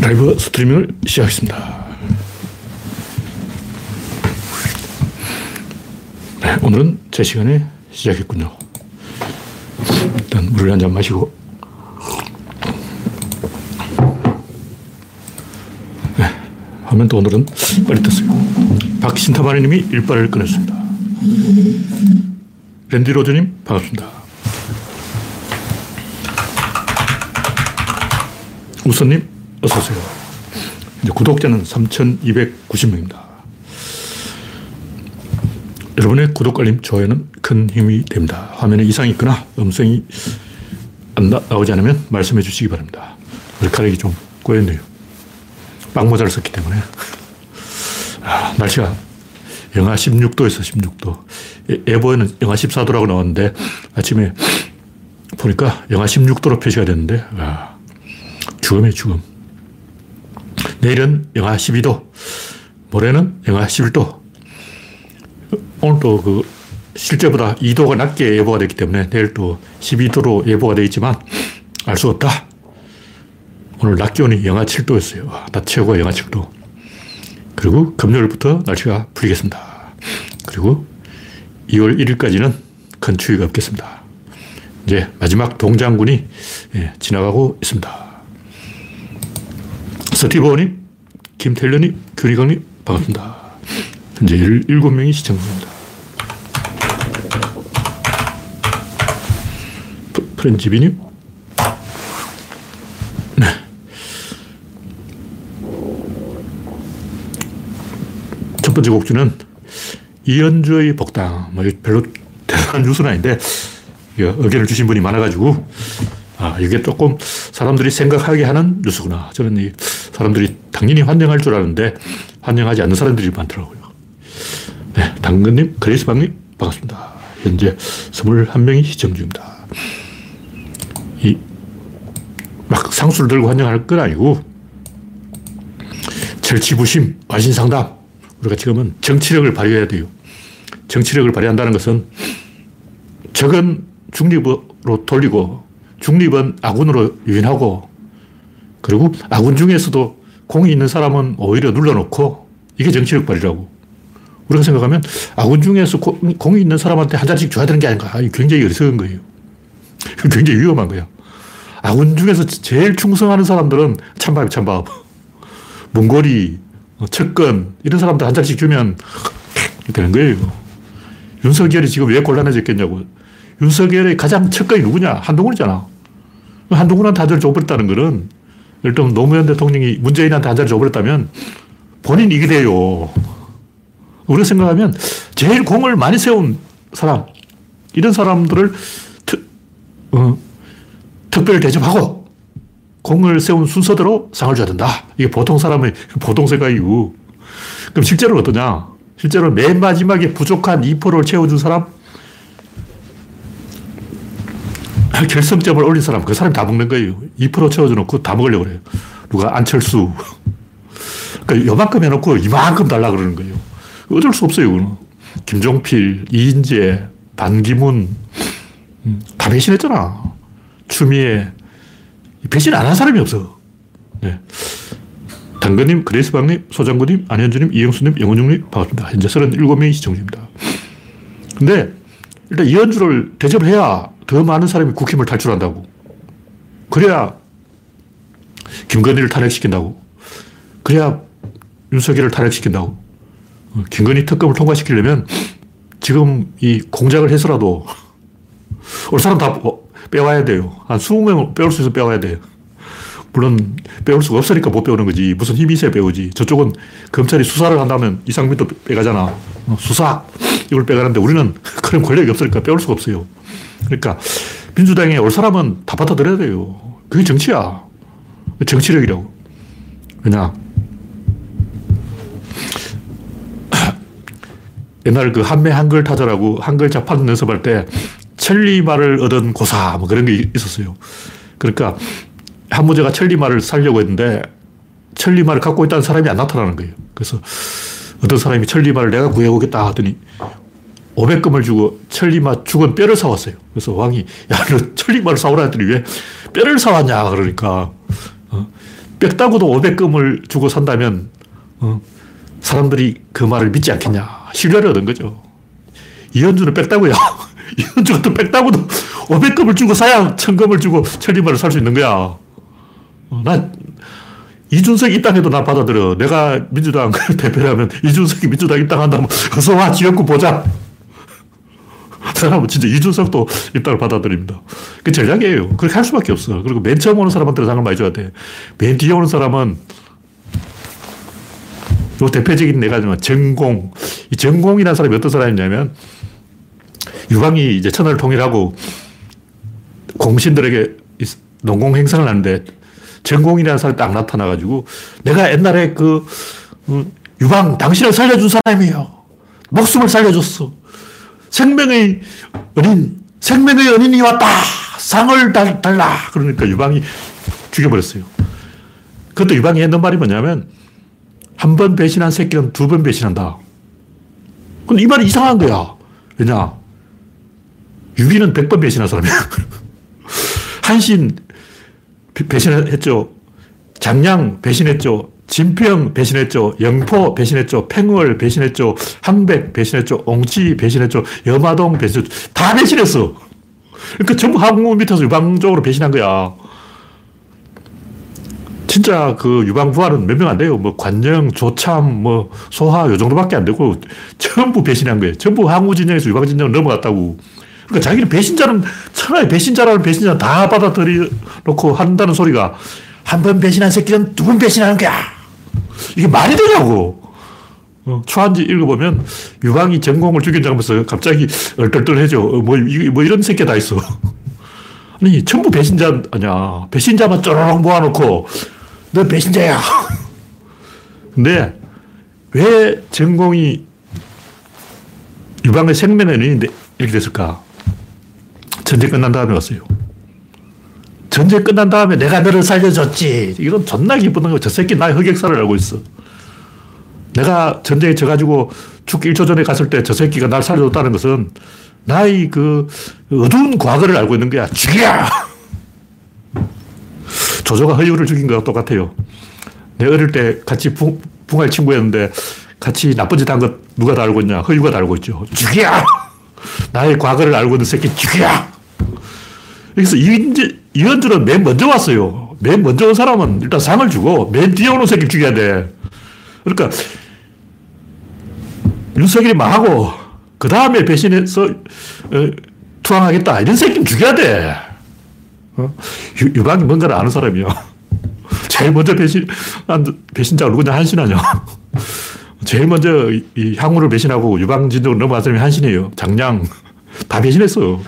라이브 스트리밍을 시작하겠습니다. 네, 오늘은 제 시간에 시작했군요. 일단 물을 한 잔 마시고. 네, 화면도 오늘은 빨리 떴어요. 박신타마리 님이 일발을 끊었습니다. 랜디로즈님, 반갑습니다. 우선님, 어서오세요. 이제 구독자는 3,290명입니다. 여러분의 구독, 알림, 좋아요는 큰 힘이 됩니다. 화면에 이상이 있거나 음성이 안 나, 오지 않으면 말씀해 주시기 바랍니다. 머리카락이 좀 꼬였네요. 빵모자를 썼기 때문에. 아, 날씨가 영하 16도에서 16도. 예보에는 영하 14도라고 나왔는데 아침에 보니까 영하 16도로 표시가 됐는데, 아, 죽음의 죽음. 내일은 영하 12도, 모레는 영하 11도. 오늘도 그 실제보다 2도가 낮게 예보가 됐기 때문에 내일 또 12도로 예보가 되어 있지만 알 수 없다. 오늘 낮 기온이 영하 7도였어요. 낮 최고가 영하 7도. 그리고 금요일부터 날씨가 풀리겠습니다. 그리고 2월 1일까지는 큰 추위가 없겠습니다. 이제 마지막 동장군이 예, 지나가고 있습니다. 스티브님, 김태련님, 규리강님, 반갑습니다. 현재 17명이 시청 중입니다. 프렌지비님, 네. 첫 번째 곡주는 이연주의 복당. 뭐, 별로 대단한 뉴스는 아닌데, 의견을 주신 분이 많아가지고, 아, 이게 조금 사람들이 생각하게 하는 뉴스구나. 저는 이 사람들이 당연히 환영할 줄 아는데 환영하지 않는 사람들이 많더라고요. 네, 당근님, 그레이스방님, 반갑습니다. 현재 21명이 시청 중입니다. 이, 막 상수를 들고 환영할 건 아니고, 절치부심, 완신상담. 우리가 지금은 정치력을 발휘해야 돼요. 정치력을 발휘한다는 것은 적은 중립으로 돌리고 중립은 아군으로 유인하고 그리고 아군 중에서도 공이 있는 사람은 오히려 눌러놓고 이게 정치력 발휘라고. 우리가 생각하면 아군 중에서 공 이 있는 사람한테 한 잔씩 줘야 되는 게 아닌가. 굉장히 어리석은 거예요. 굉장히 위험한 거야. 아군 중에서 제일 충성하는 사람들은 찬밥, 찬밥. 몽골이, 측근, 이런 사람들 한 잔씩 주면 되는 거예요. 윤석열이 지금 왜 곤란해졌겠냐고. 윤석열의 가장 측근이 누구냐? 한동훈이잖아. 한동훈한테 한 잔을 줘버렸다는 거는 일단 노무현 대통령이 문재인한테 한 잔을 줘버렸다면 본인이 이게 돼요. 우리가 생각하면 제일 공을 많이 세운 사람, 이런 사람들을 특, 어, 특별 대접하고 공을 세운 순서대로 상을 줘야 된다. 이게 보통 사람의 보통 생각이고. 그럼 실제로 어떠냐? 실제로 맨 마지막에 부족한 2%를 채워준 사람, 결성점을 올린 사람, 그 사람이 다 먹는 거예요. 2% 채워줘놓고 다 먹으려고 그래요. 누가 안철수. 그러니까 요만큼 해놓고 이만큼 달라 그러는 거예요. 어쩔 수 없어요, 그건. 김종필, 이인재, 반기문, 음, 다 배신했잖아. 추미애. 배신 안 한 사람이 없어. 네. 당근님, 그레이스방님, 소장군님, 안현주님, 이영수님, 영원중님, 반갑습니다. 현재 37명이 시청 중입니다. 근데, 일단 이현주를 대접을 해야 더 많은 사람이 국힘을 탈출한다고. 그래야 김건희를 탄핵시킨다고. 그래야 윤석열을 탄핵시킨다고. 어, 김건희 특검을 통과시키려면 지금 이 공작을 해서라도 올 사람 다 빼와야 돼요. 한 20명 빼올 수 있으면 빼와야 돼요. 물론 빼올 수가 없으니까 못 빼오는 거지. 무슨 힘이 있어야 빼오지. 저쪽은 검찰이 수사를 한다면 이상민도 빼가잖아. 어, 수사! 이걸 빼가는데 우리는 그런 권력이 없으니까 빼올 수가 없어요. 그러니까 민주당에 올 사람은 다 받아들여야 돼요. 그게 정치야. 정치력이라고. 왜냐. 옛날 그 한매 한글 타자라고 한글 자판 연습할 때 천리말을 얻은 고사 뭐 그런 게 있었어요. 그러니까 한무제가 천리말을 살려고 했는데 천리말을 갖고 있다는 사람이 안 나타나는 거예요. 그래서 어떤 사람이 천리말을 내가 구해오겠다 하더니 500금을 주고 천리마 죽은 뼈를 사왔어요. 그래서 왕이, 야, 너 천리마를 사오라 했더니 왜 뼈를 사왔냐? 그러니까, 어? 빽따구도 500금을 주고 산다면, 어, 사람들이 그 말을 믿지 않겠냐. 신뢰를 얻은 거죠. 이현주는 빽따구야. 이현주 같은 빽따구도 500금을 주고 사야 천금을 주고 천리만을 살수 있는 거야. 어, 난 이준석 입당해도 나 받아들여. 내가 민주당 대표라면 이준석이 민주당 입당한다면 어서 와 지역구 보자. 사람은 진짜 이준석도 입당을 받아들입니다. 그 전략이에요. 그렇게 할 수밖에 없어. 그리고 맨 처음 오는 사람한테 상을 많이 줘야 돼. 맨 뒤에 오는 사람은 요 대표적인 내가 좀 전공. 이 전공이라는 사람이 어떤 사람이냐면 유방이 이제 천하를 통일하고 공신들에게 농공 행사를 하는데 전공이라는 사람이 딱 나타나가지고 내가 옛날에 그 어, 유방 당신을 살려준 사람이에요. 목숨을 살려줬어. 생명의 은인, 생명의 은인이 왔다. 상을 달, 달라. 그러니까 유방이 죽여버렸어요. 그것도 유방이 했는 말이 뭐냐면 한 번 배신한 새끼는 두 번 배신한다. 근데 이 말이 이상한 거야. 왜냐? 유비는 100번 배신한 사람이야. 한신 배신했죠. 장량 배신했죠. 진평 배신했죠. 영포 배신했죠. 팽월 배신했죠. 항백 배신했죠. 옹치 배신했죠. 여마동 배신했죠. 다 배신했어. 그러니까 전부 항공 밑에서 유방적으로 배신한 거야. 진짜 그 유방 부하는 몇명 안 돼요. 뭐 관영, 조참, 뭐 소하 요 정도밖에 안 되고 전부 배신한 거예요. 전부 항우 진영에서 유방 진영을 넘어갔다고. 그러니까 자기는 배신자는 천하의 배신자라는 배신자 다 받아들여 놓고 한다는 소리가 한 번 배신한 새끼는 두 번 배신하는 거야. 이게 말이 되냐고. 어, 초한지 읽어보면 유방이 전공을 죽인다면서 갑자기 얼떨떨해져. 어, 뭐, 뭐 이런 새끼 다 있어. 아니, 전부 배신자 아니야. 배신자만 쪼르륵 모아놓고 너 배신자야. 근데 왜 전공이 유방의 생명의 은인인데 이렇게 됐을까? 전쟁 끝난 다음에 왔어요. 전쟁 끝난 다음에 내가 너를 살려줬지. 이건 존나 기쁘는 거. 저 새끼 나의 흑역사를 알고 있어. 내가 전쟁에 져가지고 죽기 1초 전에 갔을 때 저 새끼가 날 살려줬다는 것은 나의 그 어두운 과거를 알고 있는 거야. 죽여! 조조가 허유를 죽인 거랑 똑같아요. 내 어릴 때 같이 붕, 붕할 친구였는데 같이 나쁜 짓 한 것 누가 다 알고 있냐? 허유가 다 알고 있죠. 죽여! 나의 과거를 알고 있는 새끼 죽여! 그래서 이은재, 이현주는 맨 먼저 왔어요. 맨 먼저 온 사람은 일단 상을 주고 맨 뒤에 오는 새끼 죽여야 돼. 그러니까 윤석열이 망하고 그 다음에 배신해서 어, 투항하겠다. 이런 새끼는 죽여야 돼. 어? 유, 방이 뭔가를 아는 사람이야. 제일 먼저 배신, 배신자가 누구냐? 한신하냐. 제일 먼저 이 향후를 배신하고 유방진적으로 넘어간 사람이 한신이에요. 장량. 다 배신했어.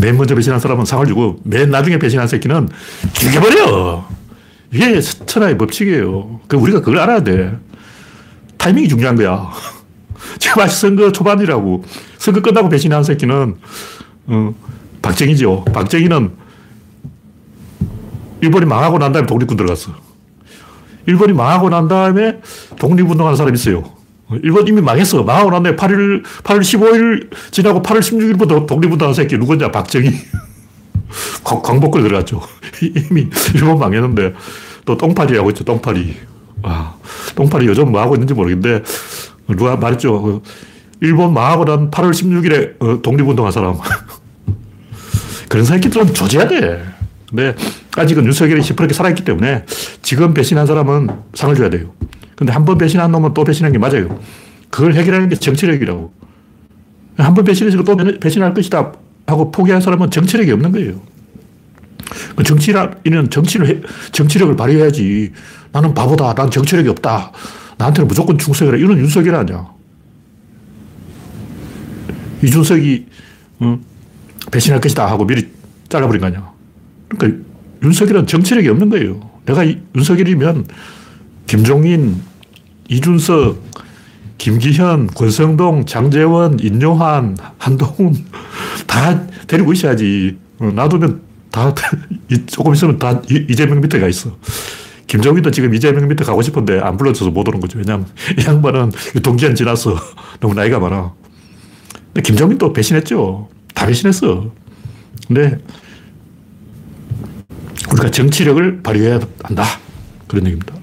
맨 먼저 배신한 사람은 상을 주고 맨 나중에 배신한 새끼는 죽여버려. 이게 천하의 법칙이에요. 그 우리가 그걸 알아야 돼. 타이밍이 중요한 거야. 지금 아직 선거 초반이라고. 선거 끝나고 배신한 새끼는 어, 박정희죠. 박정희는 일본이 망하고 난 다음에 독립군 들어갔어. 일본이 망하고 난 다음에 독립운동하는 사람이 있어요. 일본 이미 망했어. 망하고 8일, 8월 15일 지나고 8월 16일부터 독립운동 한 새끼 누구냐? 박정희. 광복골 들어갔죠. 이미 일본 망했는데 또 똥파리 하고 있죠. 똥파리. 와, 똥파리 요즘 뭐 하고 있는지 모르겠는데 누가 말했죠. 그 일본 망하고 난 8월 16일에 어, 독립운동한 사람. 그런 새끼들은 조져야 돼. 근데 아직은 윤석열이 시퍼렇게 살아있기 때문에 지금 배신한 사람은 상을 줘야 돼요. 근데 한 번 배신한 놈은 또 배신한 게 맞아요. 그걸 해결하는 게 정치력이라고. 한 번 배신해서 또 배신할 것이다 하고 포기한 사람은 정치력이 없는 거예요. 그 정치인은 정치를, 해, 정치력을 발휘해야지. 나는 바보다. 난 정치력이 없다. 나한테는 무조건 충성해라. 이런 윤석열 아니야. 이준석이, 어, 배신할 것이다 하고 미리 잘라버린 거 아니야. 그러니까 윤석열은 정치력이 없는 거예요. 내가 윤석열이면 김종인, 이준석, 김기현, 권성동, 장재원, 인용환, 한동훈 다 데리고 있어야지. 어, 놔두면 다 조금 있으면 다 이재명 밑에 가 있어. 김정희도 지금 이재명 밑에 가고 싶은데 안 불러줘서 못 오는 거죠. 왜냐하면 이 양반은 동기한 지나서 너무 나이가 많아. 근데 김정민도 배신했죠. 다 배신했어. 근데 우리가 정치력을 발휘해야 한다. 그런 얘기입니다.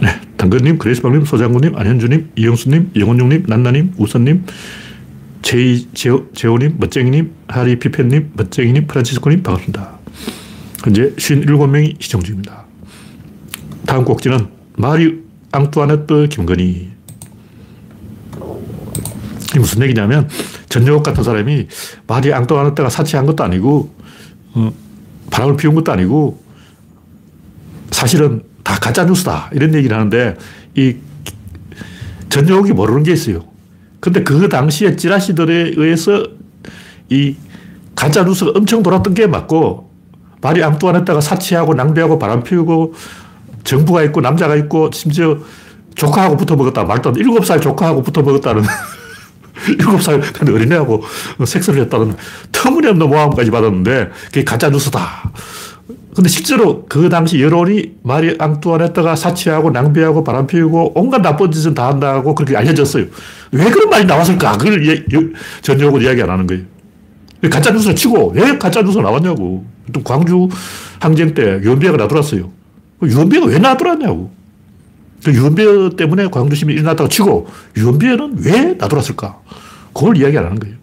네. 당근님, 그레이스방님, 소장군님, 안현주님, 이영수님, 영원용님, 난나님, 우선님, 제이, 제오, 제오님, 멋쟁이님, 하리 피펜님, 멋쟁이님, 프란치스코님, 반갑습니다. 현재 57명이 시청 중입니다. 다음 곡지는 마리 앙뚜아네트 김건희. 이 무슨 얘기냐면 전여옥 같은 사람이 마리 앙뚜아네트가 사치한 것도 아니고 어, 바람을 피운 것도 아니고 사실은 다 가짜 뉴스다 이런 얘기를 하는데 이 전여옥이 모르는 게 있어요. 근데 그 당시에 찌라시들에 의해서 이 가짜 뉴스가 엄청 돌았던 게 맞고 말이 앙뚜아네타가 사치하고 낭비하고 바람 피우고 정부가 있고 남자가 있고 심지어 조카하고 붙어 먹었다. 말도 안 돼. 7살 조카하고 붙어 먹었다는 7살 어린애하고 섹스를 했다는 터무니없는 모함까지 받았는데 그게 가짜 뉴스다. 근데 실제로 그 당시 여론이 마리 앙뚜아네트가 사치하고 낭비하고 바람 피우고 온갖 나쁜 짓을 다 한다고 그렇게 알려졌어요. 왜 그런 말이 나왔을까? 그걸 예, 전적으로 이야기 안 하는 거예요. 가짜 뉴스를 치고 왜 가짜 뉴스가 나왔냐고. 또 광주 항쟁 때 유언비어가 나돌았어요. 유언비어가 왜 나돌았냐고. 그 유언비어 때문에 광주 시민이 일어났다고 치고 유언비어는 왜 나돌았을까? 그걸 이야기 안 하는 거예요.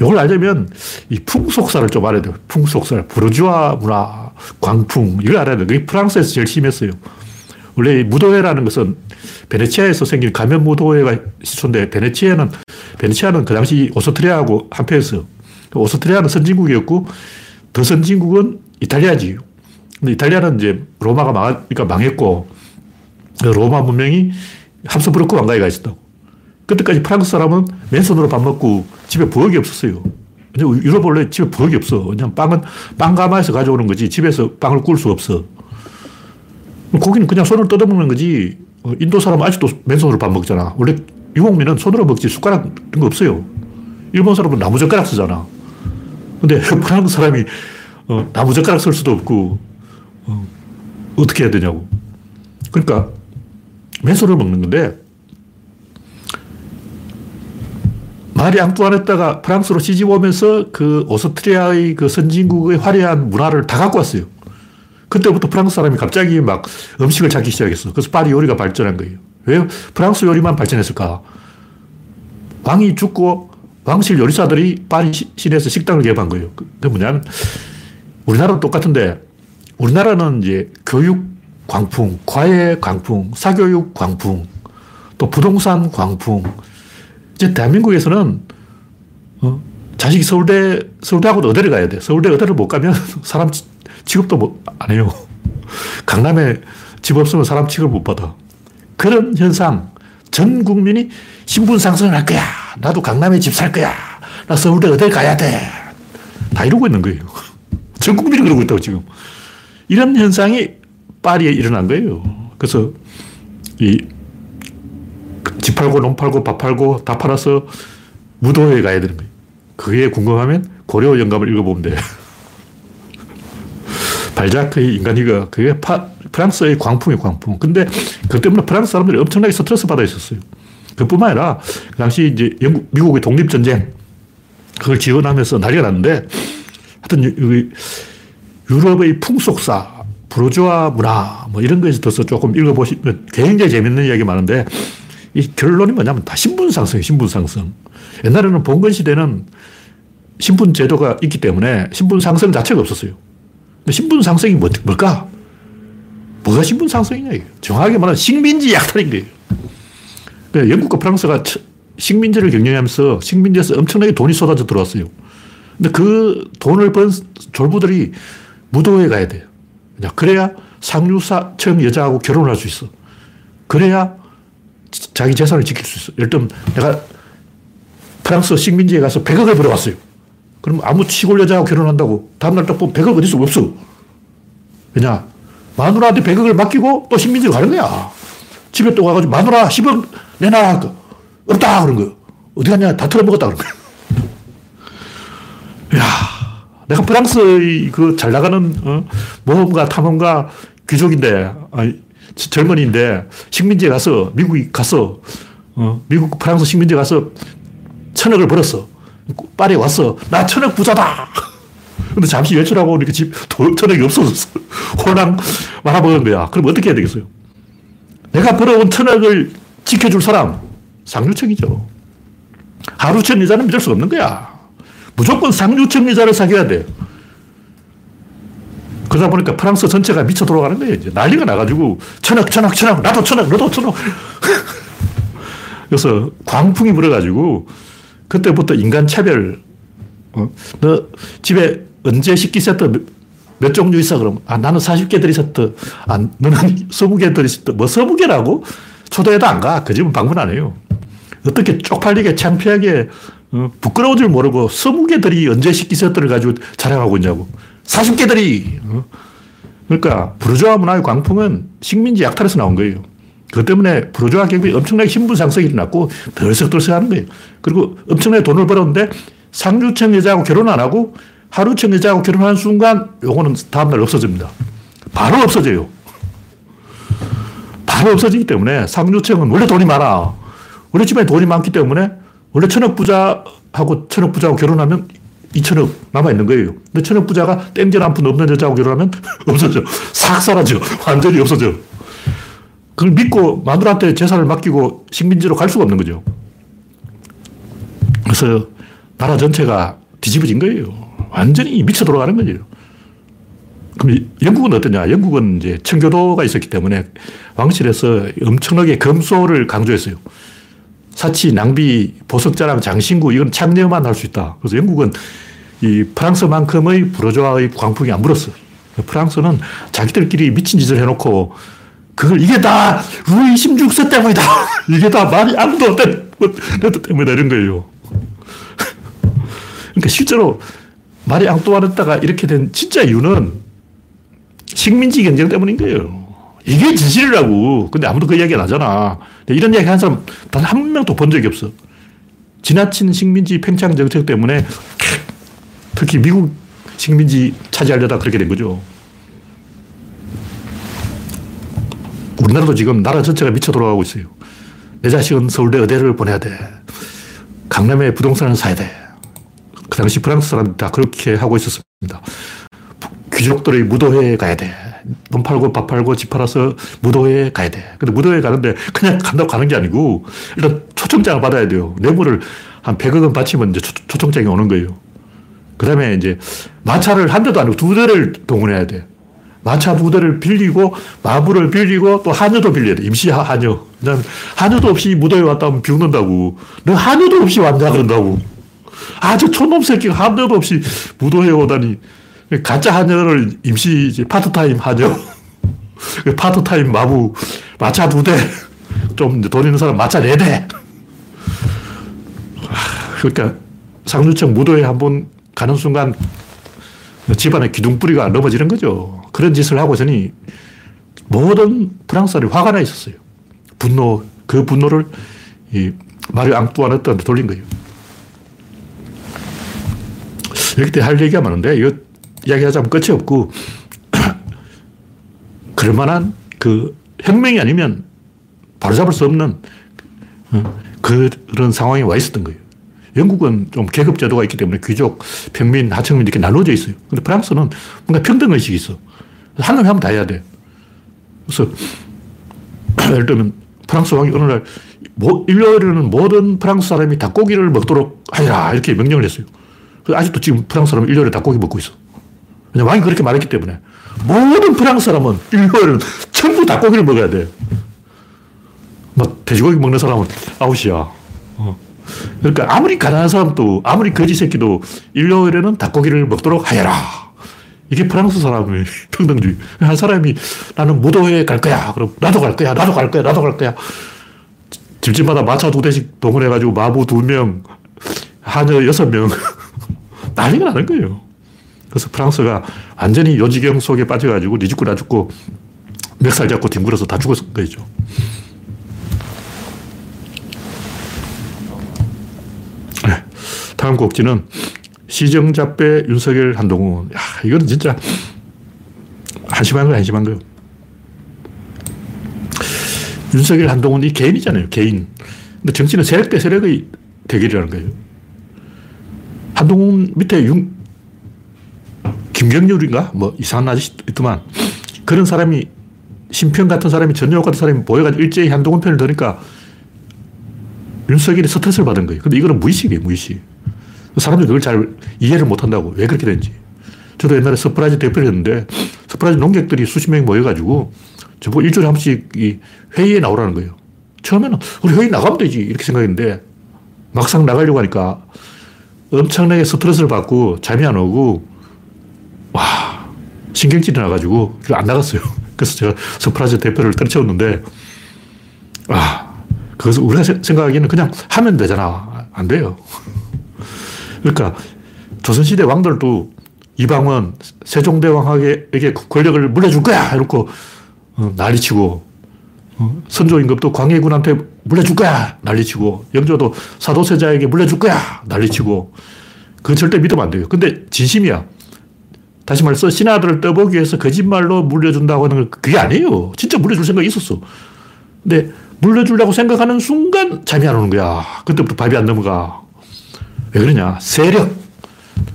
이걸 알려면 이 풍속사를 좀 알아야 돼요. 풍속사, 부르주아 문화, 광풍, 이걸 알아야 돼요. 그게 프랑스에서 제일 심했어요. 원래 무도회라는 것은 베네치아에서 생긴 가면 무도회가 시초인데 베네치아는, 베네치아는 그 당시 오스트리아하고 한패였어요. 오스트리아는 선진국이었고 더 선진국은 이탈리아지. 근데 이탈리아는 이제 로마가 망하니까 망했고 그 로마 문명이 합스부르크 왕가에 가 있었다고. 그때까지 프랑스 사람은 맨손으로 밥 먹고 집에 부엌이 없었어요. 유럽 원래 집에 부엌이 없어. 그냥 빵은 빵 가마에서 가져오는 거지 집에서 빵을 구울 수 없어. 고기는 그냥 손으로 뜯어먹는 거지. 어, 인도 사람은 아직도 맨손으로 밥 먹잖아. 원래 유목민은 손으로 먹지 숟가락 이런 거 없어요. 일본 사람은 나무젓가락 쓰잖아. 근데 프랑스 사람이 어, 나무젓가락 쓸 수도 없고 어, 어떻게 해야 되냐고. 그러니까 맨손으로 먹는 건데 마리 앙뚜아네타가 프랑스로 시집 오면서 그 오스트리아의 그 선진국의 화려한 문화를 다 갖고 왔어요. 그때부터 프랑스 사람이 갑자기 막 음식을 찾기 시작했어. 그래서 파리 요리가 발전한 거예요. 왜 프랑스 요리만 발전했을까? 왕이 죽고 왕실 요리사들이 파리 시내에서 식당을 개업한 거예요. 그게 뭐냐면 우리나라도 똑같은데 우리나라는 이제 교육 광풍, 과외 광풍, 사교육 광풍, 또 부동산 광풍, 이제 대한민국에서는 어, 자식이 서울대, 서울대하고도 의대를 가야 돼. 서울대 의대를 못 가면 사람 취급도 못, 안 해요. 강남에 집 없으면 사람 취급 못 받아. 그런 현상, 전 국민이 신분 상승을 할 거야. 나도 강남에 집 살 거야. 나 서울대 의대 가야 돼. 다 이러고 있는 거예요. 전 국민이 그러고 있다고 지금. 이런 현상이 파리에 일어난 거예요. 그래서 이 집 팔고 논 팔고 밥 팔고 다 팔아서 무도회에 가야 되는 거예요. 그게 궁금하면 고려 영감을 읽어보면 돼요. 발자크의 인간이가 그게 파, 프랑스의 광풍이 광풍. 근데 그 때문에 프랑스 사람들이 엄청나게 스트레스 받아 있었어요. 그뿐만 아니라 그 당시 이제 영국, 미국의 독립 전쟁 그걸 지원하면서 난리가 났는데 하여튼 여기 유럽의 풍속사, 부르주아 문화 뭐 이런 거에 대해서 조금 읽어보시면 굉장히 재밌는 이야기 많은데 이 결론이 뭐냐면 다 신분 상승이에요, 신분 상승. 옛날에는 봉건 시대는 신분 제도가 있기 때문에 신분 상승 자체가 없었어요. 근데 신분 상승이 뭐, 뭘까? 뭐가 신분 상승이냐, 이게. 정확하게 말하면 식민지 약탈인 거예요. 그러니까 영국과 프랑스가 식민지를 경영하면서 식민지에서 엄청나게 돈이 쏟아져 들어왔어요. 근데 그 돈을 번 졸부들이 무도회에 가야 돼요. 그래야 상류사층 여자하고 결혼을 할 수 있어. 그래야 자기 재산을 지킬 수 있어. 예를 들면 내가 프랑스 식민지에 가서 100억을 벌어왔어요. 그럼 아무 시골 여자하고 결혼한다고 다음날 딱 보면 100억 어디서 없어. 왜냐? 마누라한테 100억을 맡기고 또 식민지로 가는 거야. 집에 또 가가지고 마누라 10억 내놔. 없다. 그런 거야. 어디 갔냐? 다 털어먹었다. 그런 거야. 야 내가 프랑스의 그 잘 나가는 어? 모험가 탐험가 귀족인데, 아니, 젊은이인데 식민지에 가서 미국에 가서 어, 미국 프랑스 식민지에 가서 천억을 벌었어. 파리에 왔어. 나 천억 부자다. 근데 잠시 외출하고 이렇게 집, 천억이 없어졌어. 호랑 말아먹은 거야. 그럼 어떻게 해야 되겠어요? 내가 벌어온 천억을 지켜줄 사람, 상류층이죠. 하루천 여자는 믿을 수 없는 거야. 무조건 상류층 여자를 사귀어야 돼. 그러다 보니까 프랑스 전체가 미쳐 돌아가는 거예요. 이제 난리가 나가지고 천억, 천억, 천억, 나도 천억, 너도 천억. 그래서 광풍이 불어가지고 그때부터 인간 차별. 어? 너 집에 언제 식기 세트 몇, 몇 종류 있어? 그럼 아 나는 40개 들이세트. 아 너는 20개 들이세트. 뭐 20개라고? 초대해도 안 가. 그 집은 방문 안 해요. 어떻게 쪽팔리게 창피하게 어, 부끄러운 줄 모르고 20개들이 언제 식기 세트를 가지고 자랑하고 있냐고. 40개들이. 어? 그러니까 부르주아 문화의 광풍은 식민지 약탈에서 나온 거예요. 그것 때문에 부르주아 경비 엄청나게 신분 상승이 일어났고 덜썩덜썩 하는 거예요. 그리고 엄청나게 돈을 벌었는데 상류층 여자하고 결혼 안 하고 하루층 여자하고 결혼하는 순간 요거는 다음날 없어집니다. 바로 없어져요. 바로 없어지기 때문에 상류층은 원래 돈이 많아. 원래 집안에 돈이 많기 때문에 원래 천억 부자하고 천억 부자하고 결혼하면 2천억 남아있는 거예요. 근데 천억 부자가 땡전 한 푼 없는 여자하고 결혼하면 없어져. 싹 사라져. 완전히 없어져. 그걸 믿고 마누라한테 재산을 맡기고 식민지로 갈 수가 없는 거죠. 그래서 나라 전체가 뒤집어진 거예요. 완전히 미쳐 돌아가는 거죠. 그럼 영국은 어떠냐? 영국은 이제 청교도가 있었기 때문에 왕실에서 엄청나게 검소를 강조했어요. 사치, 낭비, 보석자랑 장신구, 이건 참여만 할 수 있다. 그래서 영국은 이 프랑스만큼의 부르주아의 광풍이 안 불었어. 프랑스는 자기들끼리 미친 짓을 해놓고 그걸 이게 다 루이 16세 때문이다. 이게 다 말이 아무도 때문이다. 이런 거예요. 그러니까 실제로 말이 앙뚜아르타가 이렇게 된 진짜 이유는 식민지 경쟁 때문인 거예요. 이게 진실이라고. 근데 아무도 그 이야기 안 하잖아. 이런 이야기 한 사람 단 한 명도 본 적이 없어. 지나친 식민지 팽창 정책 때문에 특히 미국 식민지 차지하려다 그렇게 된 거죠. 우리나라도 지금 나라 전체가 미쳐 돌아가고 있어요. 내 자식은 서울대 의대를 보내야 돼. 강남에 부동산을 사야 돼. 그 당시 프랑스 사람들 다 그렇게 하고 있었습니다. 귀족들의 무도회에 가야 돼. 돈 팔고 밥 팔고 집 팔아서 무도회에 가야 돼. 근데 무도회에 가는데 그냥 간다고 가는 게 아니고 일단 초청장을 받아야 돼요. 뇌물을 한 100억 원 바치면 이제 초, 청장이 오는 거예요. 그 다음에 이제 마차를 한 대도 아니고 두 대를 동원해야 돼. 마차 두 대를 빌리고 마부를 빌리고 또 한여도 빌려야 돼. 임시 한여. 한여도 없이 무도회 왔다 하면 비웃는다고. 너 한여도 없이 왔냐 그런다고. 아, 저 촌놈 새끼가 한여도 없이 무도회 오다니. 가짜 한여를 임시 파트타임 한여. 파트타임 마부. 마차 두 대. 좀 돈 있는 사람 마차 네 대. 그러니까 상류층 무도회 한번 가는 순간 집안의 기둥뿌리가 넘어지는 거죠. 그런 짓을 하고 있으니 모든 프랑스 사람이 화가 나 있었어요. 분노, 그 분노를 이 마리 앙뚜아네트한테 돌린 거예요. 이렇게 할 얘기가 많은데, 이거 이야기하자면 끝이 없고, 그럴 만한 그 혁명이 아니면 바로잡을 수 없는 어, 그런 상황에 와 있었던 거예요. 영국은 좀 계급 제도가 있기 때문에 귀족, 평민, 하층민 이렇게 나눠져 있어요. 근데 프랑스는 뭔가 평등 의식이 있어. 한 놈이 하면 다 해야 돼. 그래서 예를 들면 프랑스 왕이 어느 날 뭐, 일요일에는 모든 프랑스 사람이 닭고기를 먹도록 하라 이렇게 명령을 했어요. 아직도 지금 프랑스 사람은 일요일에 닭고기 먹고 있어. 왕이 그렇게 말했기 때문에 모든 프랑스 사람은 일요일은 전부 닭고기를 먹어야 돼. 뭐 돼지고기 먹는 사람은 아웃이야. 어. 그러니까 아무리 가난한 사람도 아무리 거지 새끼도 일요일에는 닭고기를 먹도록 하여라. 이게 프랑스 사람의 평등주의. 한 사람이 나는 무도회에 갈 거야. 그럼 나도 갈 거야. 나도 갈 거야. 나도 갈 거야. 집집마다 마차 두 대씩 동원해가지고 마부 두 명, 하녀 여섯 명. 난리가 나는 거예요. 그래서 프랑스가 완전히 요지경 속에 빠져가지고 니 죽고 나 죽고 멱살 잡고 뒹굴어서 다 죽었던 거죠. 다음 곡지는 시정잡배 윤석열 한동훈. 야, 이거는 진짜 한심한 거야, 한심한 거요. 윤석열 한동훈이 개인이잖아요, 개인. 근데 정치는 세력 대 세력의 대결이라는 거예요. 한동훈 밑에 윤, 김경률인가? 뭐 이상한 아저씨 있더만. 그런 사람이, 신평 같은 사람이, 전여옥 같은 사람이 모여가지고 일제히 한동훈 편을 들으니까 윤석열이 스트레스를 받은 거예요. 근데 이거는 무의식이에요, 무의식. 사람들이 그걸 잘 이해를 못 한다고. 왜 그렇게 된지. 저도 옛날에 서프라이즈 대표를 했는데, 서프라이즈 논객들이 수십 명이 모여가지고, 저보고 일주일에 한 번씩 이 회의에 나오라는 거예요. 처음에는 우리 회의 나가면 되지. 이렇게 생각했는데, 막상 나가려고 하니까 엄청나게 스트레스를 받고 잠이 안 오고, 와, 신경질이 나가지고, 안 나갔어요. 그래서 제가 서프라이즈 대표를 때려쳤는데, 아, 그것을 우리가 생각하기에는 그냥 하면 되잖아. 안 돼요. 그러니까 조선시대 왕들도 이방원 세종대왕에게 권력을 물려줄 거야! 이러고 어, 난리치고 어, 선조임금도 광해군한테 물려줄 거야! 난리치고 영조도 사도세자에게 물려줄 거야! 난리치고 그건 절대 믿으면 안 돼요. 근데 진심이야. 다시 말해서 신하들을 떠보기 위해서 거짓말로 물려준다고 하는 건 그게 아니에요. 진짜 물려줄 생각이 있었어. 근데 물려주려고 생각하는 순간 잠이 안 오는 거야. 그때부터 밥이 안 넘어가. 왜 그러냐? 세력.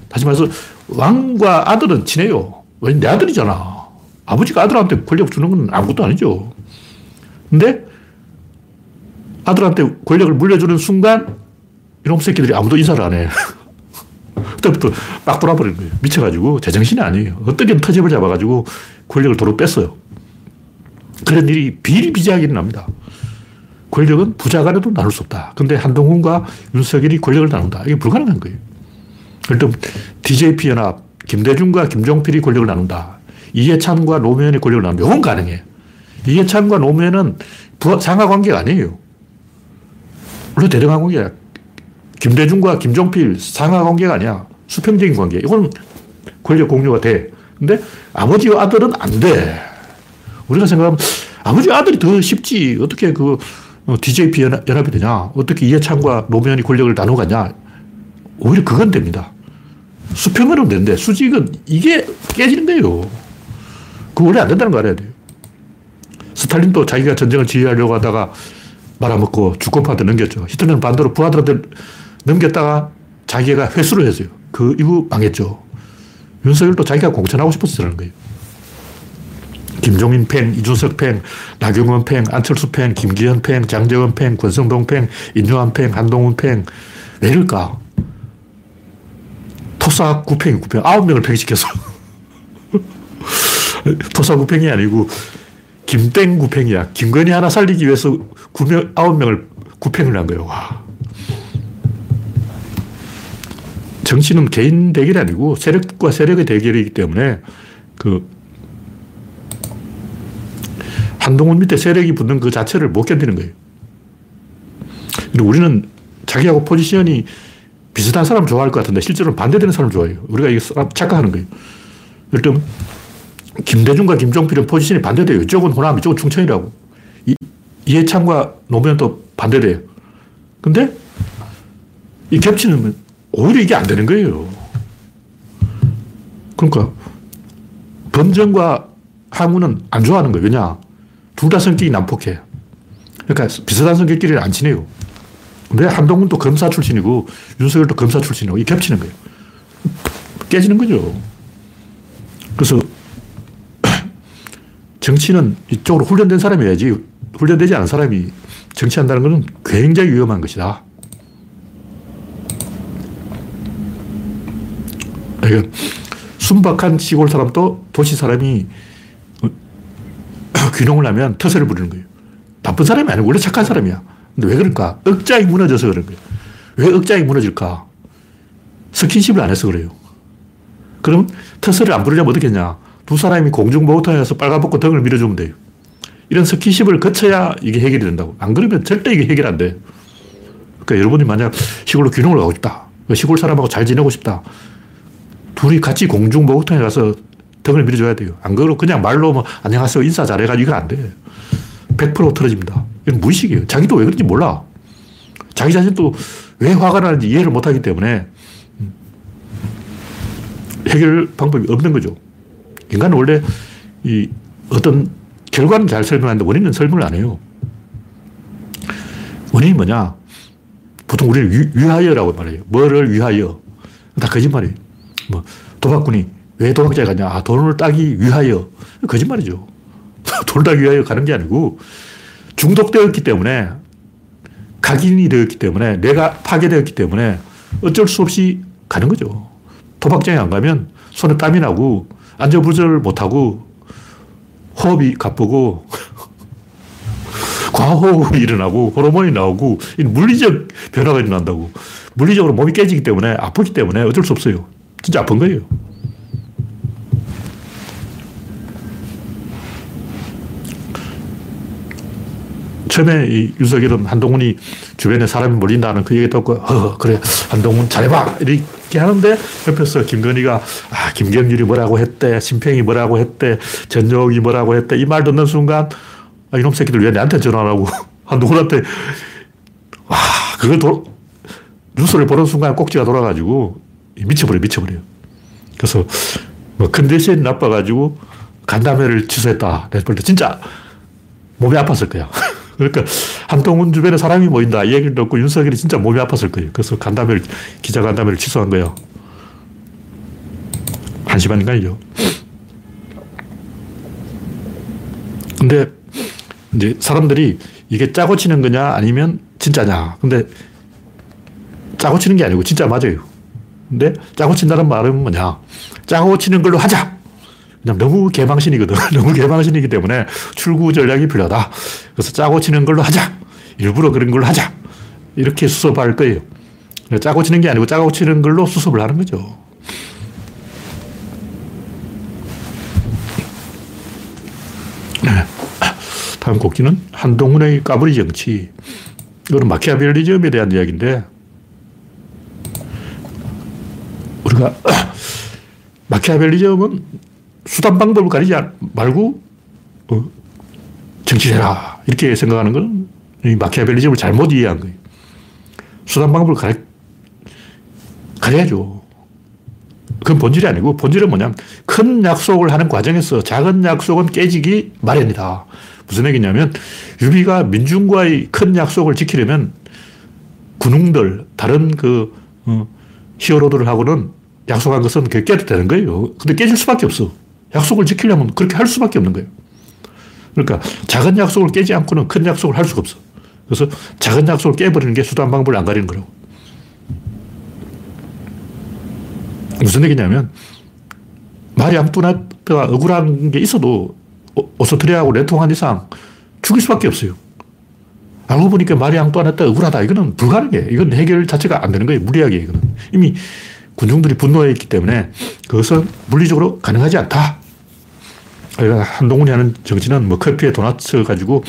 다시 말해서 왕과 아들은 친해요. 왜냐? 내 아들이잖아. 아버지가 아들한테 권력 주는 건 아무것도 아니죠. 근데 아들한테 권력을 물려주는 순간 이놈 새끼들이 아무도 인사를 안 해. 그때부터 막 돌아버리는 거예요. 미쳐가지고 제정신이 아니에요. 어떻게든 터집을 잡아가지고 권력을 도로 뺐어요. 그런 일이 비일비재하게 일어납니다. 권력은 부자 간에도 나눌 수 없다. 근데 한동훈과 윤석열이 권력을 나눈다. 이게 불가능한 거예요. 일단 DJP 연합, 김대중과 김종필이 권력을 나눈다. 이해찬과 노무현이 권력을 나눈다. 이건 가능해. 이해찬과 노무현은 상하 관계가 아니에요. 물론 대등한 관계야. 김대중과 김종필 상하 관계가 아니야. 수평적인 관계. 이건 권력 공유가 돼. 근데 아버지와 아들은 안 돼. 우리가 생각하면 아버지 아들이 더 쉽지. 어떻게 그 DJP 어, 연합이 되냐? 어떻게 이해찬과 노무현이 권력을 나누겠냐? 오히려 그건 됩니다. 수평으로 되는데 수직은 이게 깨지는 거예요. 그 원래 안 된다는 거 알아야 돼요. 스탈린도 자기가 전쟁을 지휘하려고 하다가 말아먹고 주권파한테 넘겼죠. 히틀러는 반대로 부하들한테 넘겼다가 자기가 회수를 했어요. 그 이후 망했죠. 윤석열도 자기가 공천하고 싶어서 저러는 거예요. 김종인 팽, 이준석 팽, 나경원 팽, 안철수 팽, 김기현 팽, 장재원 팽, 권성동 팽, 인유한 팽, 한동훈 팽. 왜 이럴까? 토사 구팽, 구팽. 아홉 명을 팽시켜서. 토사 구팽이 아니고 김땡 구팽이야. 김건희 하나 살리기 위해서 구명, 아홉 명을 구팽을 한 거예요. 와. 정치는 개인 대결이 아니고 세력과 세력의 대결이기 때문에 그 한동훈 밑에 세력이 붙는 그 자체를 못 견디는 거예요. 근데 우리는 자기하고 포지션이 비슷한 사람 좋아할 것 같은데 실제로는 반대되는 사람 좋아해요. 우리가 이게 착각하는 거예요. 일단 김대중과 김종필은 포지션이 반대돼요. 이쪽은 호남, 이쪽은 충청이라고. 이, 이해창과 노무현도 반대돼요. 근데 이 겹치는 오히려 이게 안 되는 거예요. 그러니까 범정과 항우는 안 좋아하는 거예요. 왜냐? 둘 다 성격이 난폭해. 그러니까 비슷한 성격끼리 안 친해요. 근데 한동훈도 검사 출신이고 윤석열도 검사 출신이고 이 겹치는 거예요. 깨지는 거죠. 그래서 정치는 이쪽으로 훈련된 사람이어야지 훈련되지 않은 사람이 정치한다는 것은 굉장히 위험한 것이다. 순박한 시골 사람도 도시 사람이 귀농을 하면 터세를 부리는 거예요. 나쁜 사람이 아니고 원래 착한 사람이야. 근데 왜 그럴까? 억장이 무너져서 그런 거예요. 왜 억장이 무너질까? 스킨십을 안 해서 그래요. 그럼 터세를 안 부리려면 어떻게 했냐? 두 사람이 공중보호탄에서 빨가벗고 등을 밀어주면 돼요. 이런 스킨십을 거쳐야 이게 해결이 된다고. 안 그러면 절대 이게 해결 안 돼요. 그러니까 여러분이 만약 시골로 귀농을 가고 싶다. 시골 사람하고 잘 지내고 싶다. 둘이 같이 공중보호탄에 가서 등을 밀어줘야 돼요. 안 그러고 그냥 말로 뭐 안녕하세요 인사 잘해가지고 이건 안 돼. 100% 틀어집니다. 이건 무의식이에요. 자기도 왜 그런지 몰라. 자기 자신도 왜 화가 나는지 이해를 못하기 때문에 해결 방법이 없는 거죠. 인간은 원래 이 어떤 결과는 잘 설명하는데 원인은 설명을 안 해요. 원인이 뭐냐? 보통 우리는 위, 하여라고 말해요. 뭐를 위하여? 다 거짓말이에요. 뭐, 도박꾼이 왜 도박장에 가냐? 아, 돈을 따기 위하여. 거짓말이죠. 돈을 따기 위하여 가는 게 아니고 중독되었기 때문에 각인이 되었기 때문에 내가 파괴되었기 때문에 어쩔 수 없이 가는 거죠. 도박장에 안 가면 손에 땀이 나고 안전부절 못하고 호흡이 가쁘고 과호흡이 일어나고 호르몬이 나오고 물리적 변화가 일어난다고. 물리적으로 몸이 깨지기 때문에 아프기 때문에 어쩔 수 없어요. 진짜 아픈 거예요. 처음에 이 윤석열은 한동훈이 주변에 사람이 몰린다는 그 얘기 듣고, 어, 그래, 한동훈 잘해봐! 이렇게 하는데, 옆에서 김건희가, 아, 김경률이 뭐라고 했대, 심평이 뭐라고 했대, 전용이 뭐라고 했대, 이 말 듣는 순간, 아, 이놈 새끼들 왜 내한테 전화하고, 한동훈한테, 와, 그걸 도, 뉴스를 보는 순간 꼭지가 돌아가지고, 미쳐버려, 미쳐버려요. 그래서, 뭐, 컨디션이 나빠가지고, 간담회를 취소했다. 그래서 진짜 몸이 아팠을 거야. 그러니까 한동훈 주변에 사람이 모인다. 이 얘기를 듣고 윤석열이 진짜 몸이 아팠을 거예요. 그래서 간담회를, 기자 간담회를 취소한 거예요. 한 시간인가요? 근데 이제 사람들이 이게 짜고 치는 거냐 아니면 진짜냐. 근데 짜고 치는 게 아니고 진짜 맞아요. 근데 짜고 친다는 말은 뭐냐. 짜고 치는 걸로 하자. 그냥 너무 개방신이거든. 너무 개방신이기 때문에 출구 전략이 필요하다. 그래서 짜고 치는 걸로 하자. 일부러 그런 걸로 하자. 이렇게 수습할 거예요. 짜고 치는 게 아니고 짜고 치는 걸로 수습을 하는 거죠. 네. 다음 곡지는 한동훈의 까불이 정치. 이거는 마키아벨리즘에 대한 이야기인데, 우리가 마키아벨리즘은 수단 방법을 가리지 말고 어, 정치해라 이렇게 생각하는 건 마키아벨리즘을 잘못 이해한 거예요. 수단 방법을 가리, 가려야죠. 그건 본질이 아니고 본질은 뭐냐면 큰 약속을 하는 과정에서 작은 약속은 깨지기 마련이다. 무슨 얘기냐면 유비가 민중과의 큰 약속을 지키려면 군웅들, 다른 그 어, 히어로들 하고는 약속한 것은 깨도 되는 거예요. 근데 깨질 수밖에 없어. 약속을 지키려면 그렇게 할 수밖에 없는 거예요. 그러니까 작은 약속을 깨지 않고는 큰 약속을 할 수가 없어. 그래서 작은 약속을 깨버리는 게 수단 방법을 안 가리는 거라고. 무슨 얘기냐면 말이 앙뚜나가 억울한 게 있어도 오소트리하고 내통한 이상 죽일 수밖에 없어요. 알고 보니까 말이 앙뚜나했다 억울하다. 이거는 불가능해. 이건 해결 자체가 안 되는 거예요. 무리하게 이거는. 이미 군중들이 분노했기 때문에 그것은 물리적으로 가능하지 않다. 한동훈이 하는 정치는 뭐 커피에 도넛 가지고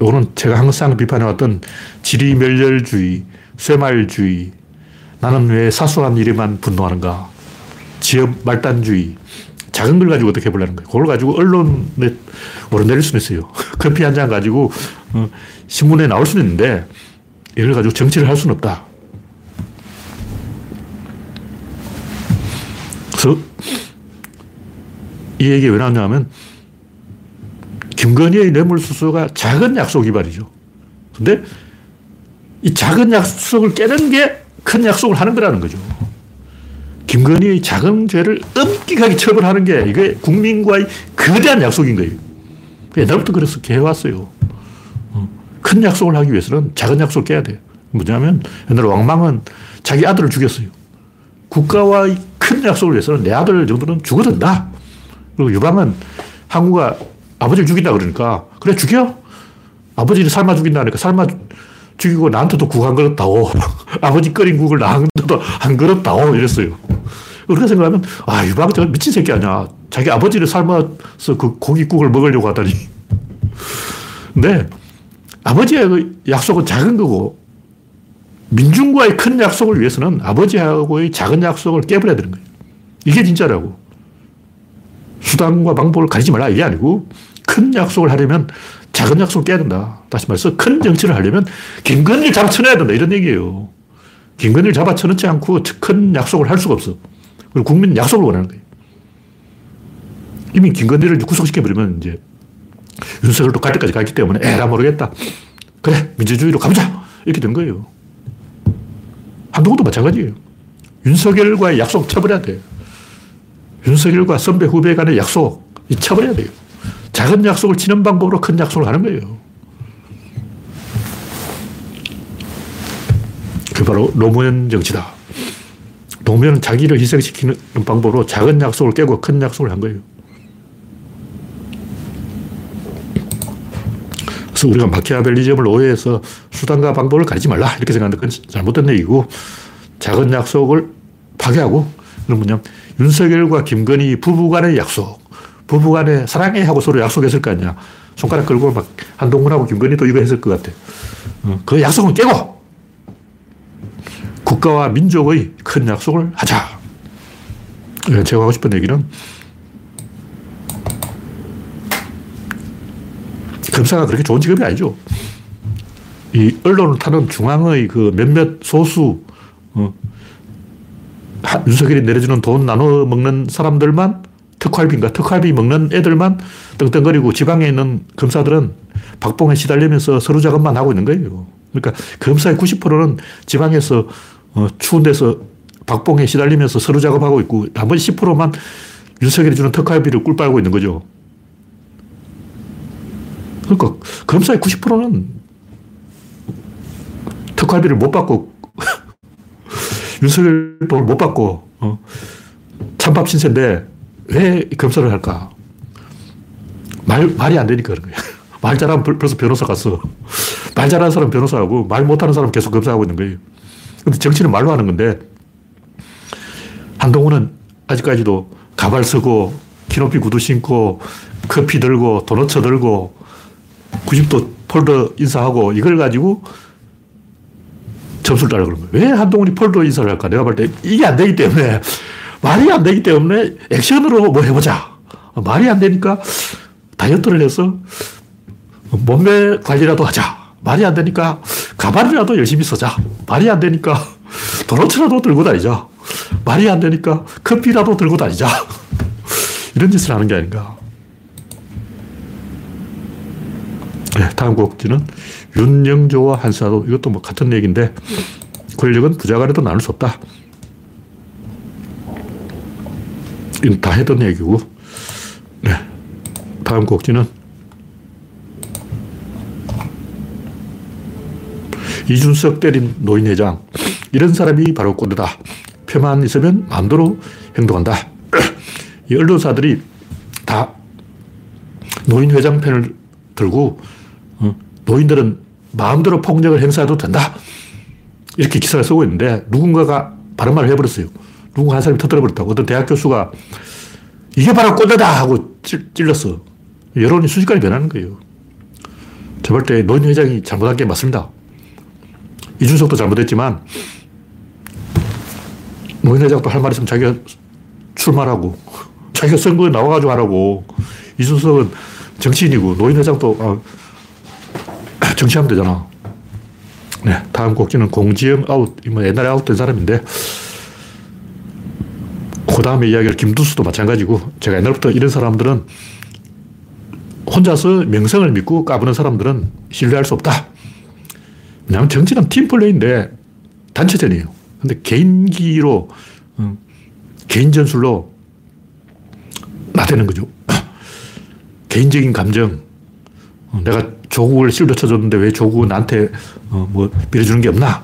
요거는 제가 항상 비판해왔던 지리멸렬주의, 쇠말주의, 나는 왜 사소한 일에만 분노하는가, 지역 말단주의, 작은 걸 가지고 어떻게 해보려는 거예요. 그걸 가지고 언론에 오르내릴 수는 있어요. 커피 한 잔 가지고 어, 신문에 나올 수는 있는데 이걸 가지고 정치를 할 수는 없다. 그래서 이 얘기 왜 나왔냐면 김건희의 뇌물수수가 작은 약속 위반이죠. 근데 이 작은 약속을 깨는 게 큰 약속을 하는 거라는 거죠. 김건희의 작은 죄를 엄격하게 처벌하는 게 이게 국민과의 거대한 약속인 거예요. 옛날부터 그래서 해왔어요. 어, 큰 약속을 하기 위해서는 작은 약속을 깨야 돼요. 뭐냐면 옛날 왕망은 자기 아들을 죽였어요. 국가와의 큰 약속을 위해서는 내 아들 정도는 죽어도 된다. 그리고 유방은 항우가 아버지를 죽인다 그러니까 그래 죽여. 아버지를 삶아 죽인다니까 삶아 죽이고 나한테도 국한 그릇 다오. 아버지 끓인 국을 나한테도 한 그릇 다오. 이랬어요. 그렇게 생각하면 아 유방 저 미친 새끼 아니야. 자기 아버지를 삶아서 그 고기국을 먹으려고 하다니. 근데 아버지의 그 약속은 작은 거고 민중과의 큰 약속을 위해서는 아버지하고의 작은 약속을 깨버려야 되는 거예요. 이게 진짜라고. 수단과 방법을 가리지 말라 이게 아니고 큰 약속을 하려면 작은 약속을 깨야 된다. 다시 말해서 큰 정치를 하려면 김건희를 잡아쳐내야 된다. 이런 얘기예요. 김건희를 잡아쳐놓지 않고 큰 약속을 할 수가 없어. 그리고 국민 약속을 원하는 거예요. 이미 김건희를 구속시켜버리면 이제 윤석열도 갈 때까지 갔기 때문에 에라 모르겠다. 그래 민주주의로 가보자. 이렇게 된 거예요. 한동훈도 마찬가지예요. 윤석열과의 약속 쳐버려야 돼요. 윤석열과 선배 후배 간의 약속 쳐버려야 돼요. 작은 약속을 치는 방법으로 큰 약속을 하는 거예요. 그 바로 노무현 정치다. 노무현은 자기를 희생시키는 방법으로 작은 약속을 깨고 큰 약속을 한 거예요. 그래서 우리가 마키아벨리즘을 오해해서 수단과 방법을 가리지 말라. 이렇게 생각하는데 그건 잘못된 얘기고 작은 약속을 파괴하고 그런 뭐냐 윤석열과 김건희 부부간의 약속 부부간에 사랑해 하고 서로 약속했을 거 아니야. 손가락 걸고 막 한동훈하고 김건희도 이거 했을 것 같아. 어, 그 약속은 깨고 국가와 민족의 큰 약속을 하자. 예, 제가 하고 싶은 얘기는 검사가 그렇게 좋은 직업이 아니죠. 이 언론을 타는 중앙의 그 몇몇 소수, 어, 윤석열이 내려주는 돈 나눠 먹는 사람들만 특활비인가 특활비 먹는 애들만 떵떵거리고 지방에 있는 검사들은 박봉에 시달리면서 서류 작업만 하고 있는 거예요. 그러니까 검사의 90%는 지방에서 어, 추운 데서 박봉에 시달리면서 서류 작업하고 있고 나머지 10%만 윤석열이 주는 특활비를 꿀 빨고 있는 거죠. 그러니까 검사의 90%는 특활비를 못 받고 윤석열 돈을 못 받고 어, 찬밥 신세인데 왜 검사를 할까? 말, 말이 안 되니까 그런 거야. 말 잘하면 벌써 변호사 갔어. 말 잘하는 사람 변호사하고 말 못하는 사람 계속 검사하고 있는 거예요. 근데 정치는 말로 하는 건데 한동훈은 아직까지도 가발 쓰고 키높이 구두 신고 커피 들고 도넛 들고 90도 폴더 인사하고 이걸 가지고 점수를 따라 그런 거예요. 왜 한동훈이 폴더 인사를 할까? 내가 볼 때 이게 안 되기 때문에 말이 안 되기 때문에 액션으로 뭐 해보자. 말이 안 되니까 다이어트를 해서 몸매 관리라도 하자. 말이 안 되니까 가발이라도 열심히 쓰자. 말이 안 되니까 도넛이라도 들고 다니자. 말이 안 되니까 커피라도 들고 다니자. 이런 짓을 하는 게 아닌가. 네, 다음 곡지는 윤영조와 한사도 이것도 뭐 같은 얘기인데 권력은 부자 간에도 나눌 수 없다. 이건 다 했던 얘기고. 네. 다음 곡지는 이준석 때린 노인회장. 이런 사람이 바로 꼰대다. 표만 있으면 마음대로 행동한다. 이 언론사들이 다 노인회장 편을 들고 어, 노인들은 마음대로 폭력을 행사해도 된다. 이렇게 기사를 쓰고 있는데 누군가가 바른 말을 해버렸어요. 누군가 한 사람이 터뜨려버렸다고. 어떤 대학 교수가 이게 바로 꼰대다 하고 찔렀어. 여론이 순식간에 변하는 거예요. 저 볼 때 노인 회장이 잘못한 게 맞습니다. 이준석도 잘못했지만 노인 회장도 할 말 있으면 자기가 출마하고 자기가 선거에 나와가지고 하라고 이준석은 정치인이고 노인 회장도 아, 정치하면 되잖아. 네, 다음 꼭지는 공지영 아웃. 뭐 옛날에 아웃된 사람인데, 그 다음에 이야기를 김두수도 마찬가지고, 제가 옛날부터 이런 사람들은 혼자서 명성을 믿고 까부는 사람들은 신뢰할 수 없다. 왜냐하면 정치는 팀플레이인데 단체전이에요. 근데 개인기로, 음, 개인 전술로 나대는 거죠. 개인적인 감정. 어, 내가 조국을 실드 쳐줬는데 왜 조국은 나한테 어, 뭐 빌어주는 게 없나?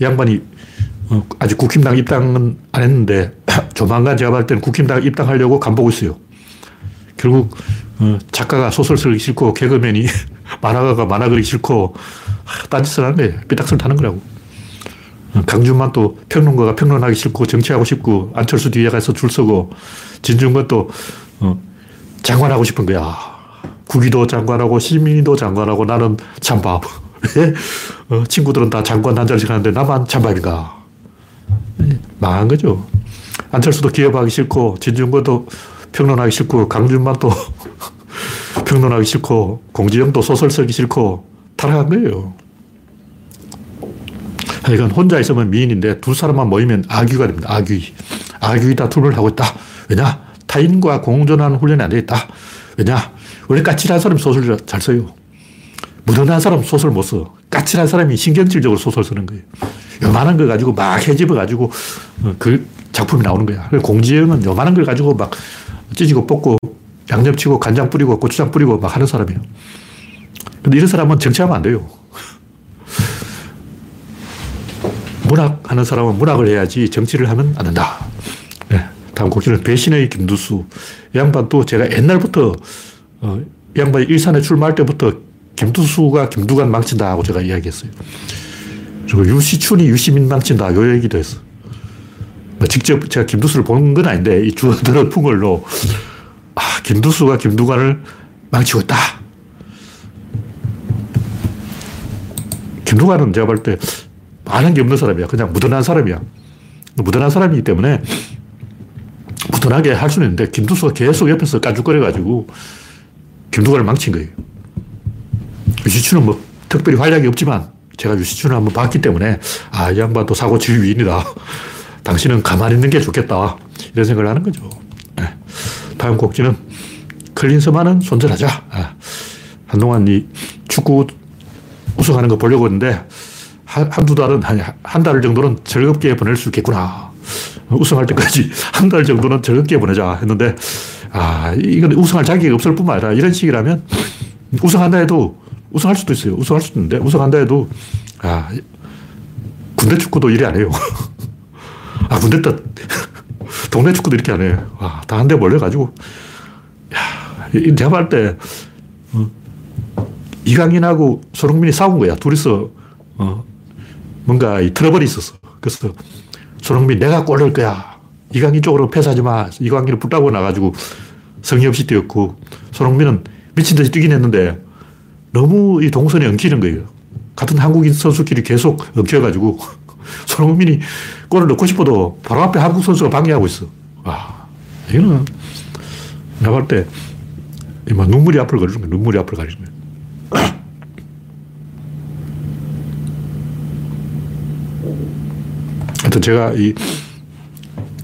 이 양반이 어, 아직 국힘당 입당은 안 했는데 조만간 제가 볼 때는 국힘당 입당하려고 간보고 있어요. 결국 어, 작가가 소설 쓰기 싫고 개그맨이 만화가가 만화 그리기 싫고 딴짓을 하는 거예요. 삐딱선 타는 거라고. 어, 강준만 또 평론가가 평론하기 싫고 정치하고 싶고 안철수 뒤에 가서 줄 서고 진중권 또 어, 장관하고 싶은 거야. 국위도 장관하고 시민도 장관하고 나는 찬밥. 어, 친구들은 다 장관 한 자리씩 하는데 나만 찬밥인가. 망한 거죠. 안철수도 기업하기 싫고, 진중권도 평론하기 싫고, 강준만 또 평론하기 싫고, 공지영도 소설 쓰기 싫고, 타락한 거예요. 하여간 혼자 있으면 미인인데 두 사람만 모이면 악귀가 됩니다. 악귀. 악귀 다툼을 하고 있다. 왜냐? 타인과 공존하는 훈련이 안 되겠다. 왜냐? 원래 까칠한 사람이 소설을 잘 써요. 무던한 사람 소설 못 써. 까칠한 사람이 신경질적으로 소설 쓰는 거예요. 요만한 걸 가지고 막 해집어 가지고 어, 그 작품이 나오는 거야. 공지영은 요만한 걸 가지고 막 찢고 뽑고 양념 치고 간장 뿌리고 고추장 뿌리고 막 하는 사람이에요. 근데 이런 사람은 정치하면 안 돼요. 문학 하는 사람은 문학을 해야지 정치를 하면 안 된다. 네. 다음 곡지는 배신의 김두수. 이 양반도 제가 옛날부터, 어, 이 양반이 일산에 출마할 때부터 김두수가 김두관 망친다 하고 제가 이야기했어요. 그리고 유시춘이 유시민 망친다. 요 얘기도 했어. 뭐 직접 제가 김두수를 본 건 아닌데, 이 주어들은 풍월로, 아, 김두수가 김두관을 망치고 있다. 김두관은 제가 볼 때 많은 게 없는 사람이야. 그냥 무던한 사람이야. 무던한 사람이기 때문에 무던하게 할 수는 있는데 김두수가 계속 옆에서 까죽거려가지고 김두관을 망친 거예요. 유시춘은 뭐 특별히 활약이 없지만 제가 유시춘을 한번 봤기 때문에 아, 이 양반도 사고 칠 위인이다. 당신은 가만히 있는 게 좋겠다. 이런 생각을 하는 거죠. 네. 다음 곡지는 클린스만은 손절하자. 아, 한동안 이 축구 우승하는 거 보려고 했는데 한, 한두 달은, 한, 한 달 정도는 즐겁게 보낼 수 있겠구나. 우승할 때까지 한 달 정도는 즐겁게 보내자 했는데, 아, 이건 우승할 자격이 없을 뿐만 아니라 이런 식이라면 우승한다 해도 우승할 수도 있어요. 우승할 수도 있는데, 우승한다 해도, 아, 군대 축구도 이래 안 해요. 아, 군대 때, 동네 축구도 이렇게 안 해요. 아, 다한 대 몰려가지고, 야, 제가 볼 때, 어, 이강인하고 손흥민이 싸운 거야. 둘이서, 어, 뭔가 이 트러블이 있었어. 그래서 손흥민 내가 골 넣을 거야. 이강인 쪽으로 패스하지 마. 이강인을 붙잡고 나가지고 성의 없이 뛰었고 손흥민은 미친 듯이 뛰긴 했는데 너무 이 동선이 엉키는 거예요. 같은 한국인 선수끼리 계속 엉켜가지고 손흥민이 골을 넣고 싶어도 바로 앞에 한국 선수가 방해하고 있어. 와, 이거는 내가 볼 때, 눈물이 앞을 가리는 거야. 눈물이 앞을 가리는 거야. 하여튼 제가 이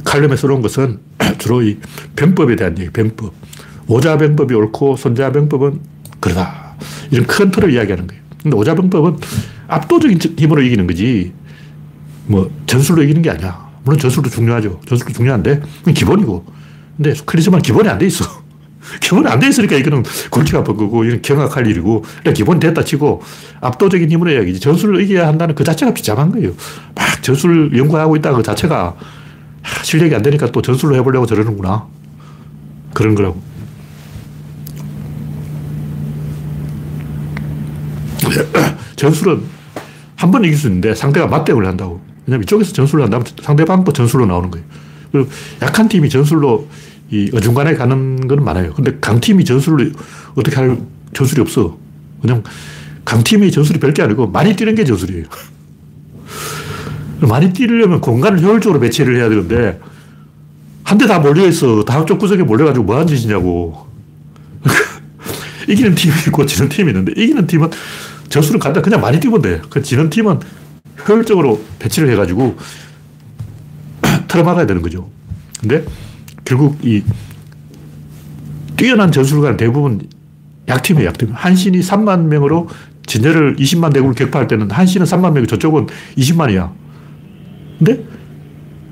칼럼에 써놓은 것은 주로 이 병법에 대한 얘기, 병법. 오자병법이 옳고 손자병법은 그러다. 이런 큰 틀을 이야기하는 거예요. 근데 오자병법은 압도적인 힘으로 이기는 거지, 뭐, 전술로 이기는 게 아니야. 물론 전술도 중요하죠. 전술도 중요한데, 기본이고. 근데 크리스만 기본이 안 돼 있어. 기본이 안 돼 있으니까 이거는 골치가 아픈 거고, 이건 경악할 일이고, 그러니까 기본이 됐다 치고, 압도적인 힘으로 해야지. 전술을 이겨야 한다는 그 자체가 비참한 거예요. 막 전술 연구하고 있다 그 자체가 실력이 안 되니까 또 전술로 해보려고 저러는구나. 그런 거라고. 전술은 한 번 이길 수 있는데 상대가 맞대응을 한다고. 왜냐면 이쪽에서 전술을 한다면 상대방도 전술로 나오는 거예요. 그리고 약한 팀이 전술로 이 어중간하게 가는 건 많아요. 근데 강팀이 전술을 어떻게 할 전술이 없어. 그냥 강팀의 전술이 별게 아니고 많이 뛰는 게 전술이에요. 많이 뛰려면 공간을 효율적으로 배치를 해야 되는데 한 대 다 몰려있어. 다 한쪽 구석에 몰려가지고 뭐 하는 짓이냐고. 이기는 팀이 있고 지는 팀이 있는데 이기는 팀은 전술은 간다. 그냥 많이 뛰면 돼. 그 지는 팀은 효율적으로 배치를 해가지고 틀어막아야 되는 거죠. 근데 결국 이 뛰어난 전술가는 대부분 약팀이에요, 약팀. 한신이 3만 명으로 진열을 20만 대군을 격파할 때는 한신은 3만 명이고 저쪽은 20만이야. 근데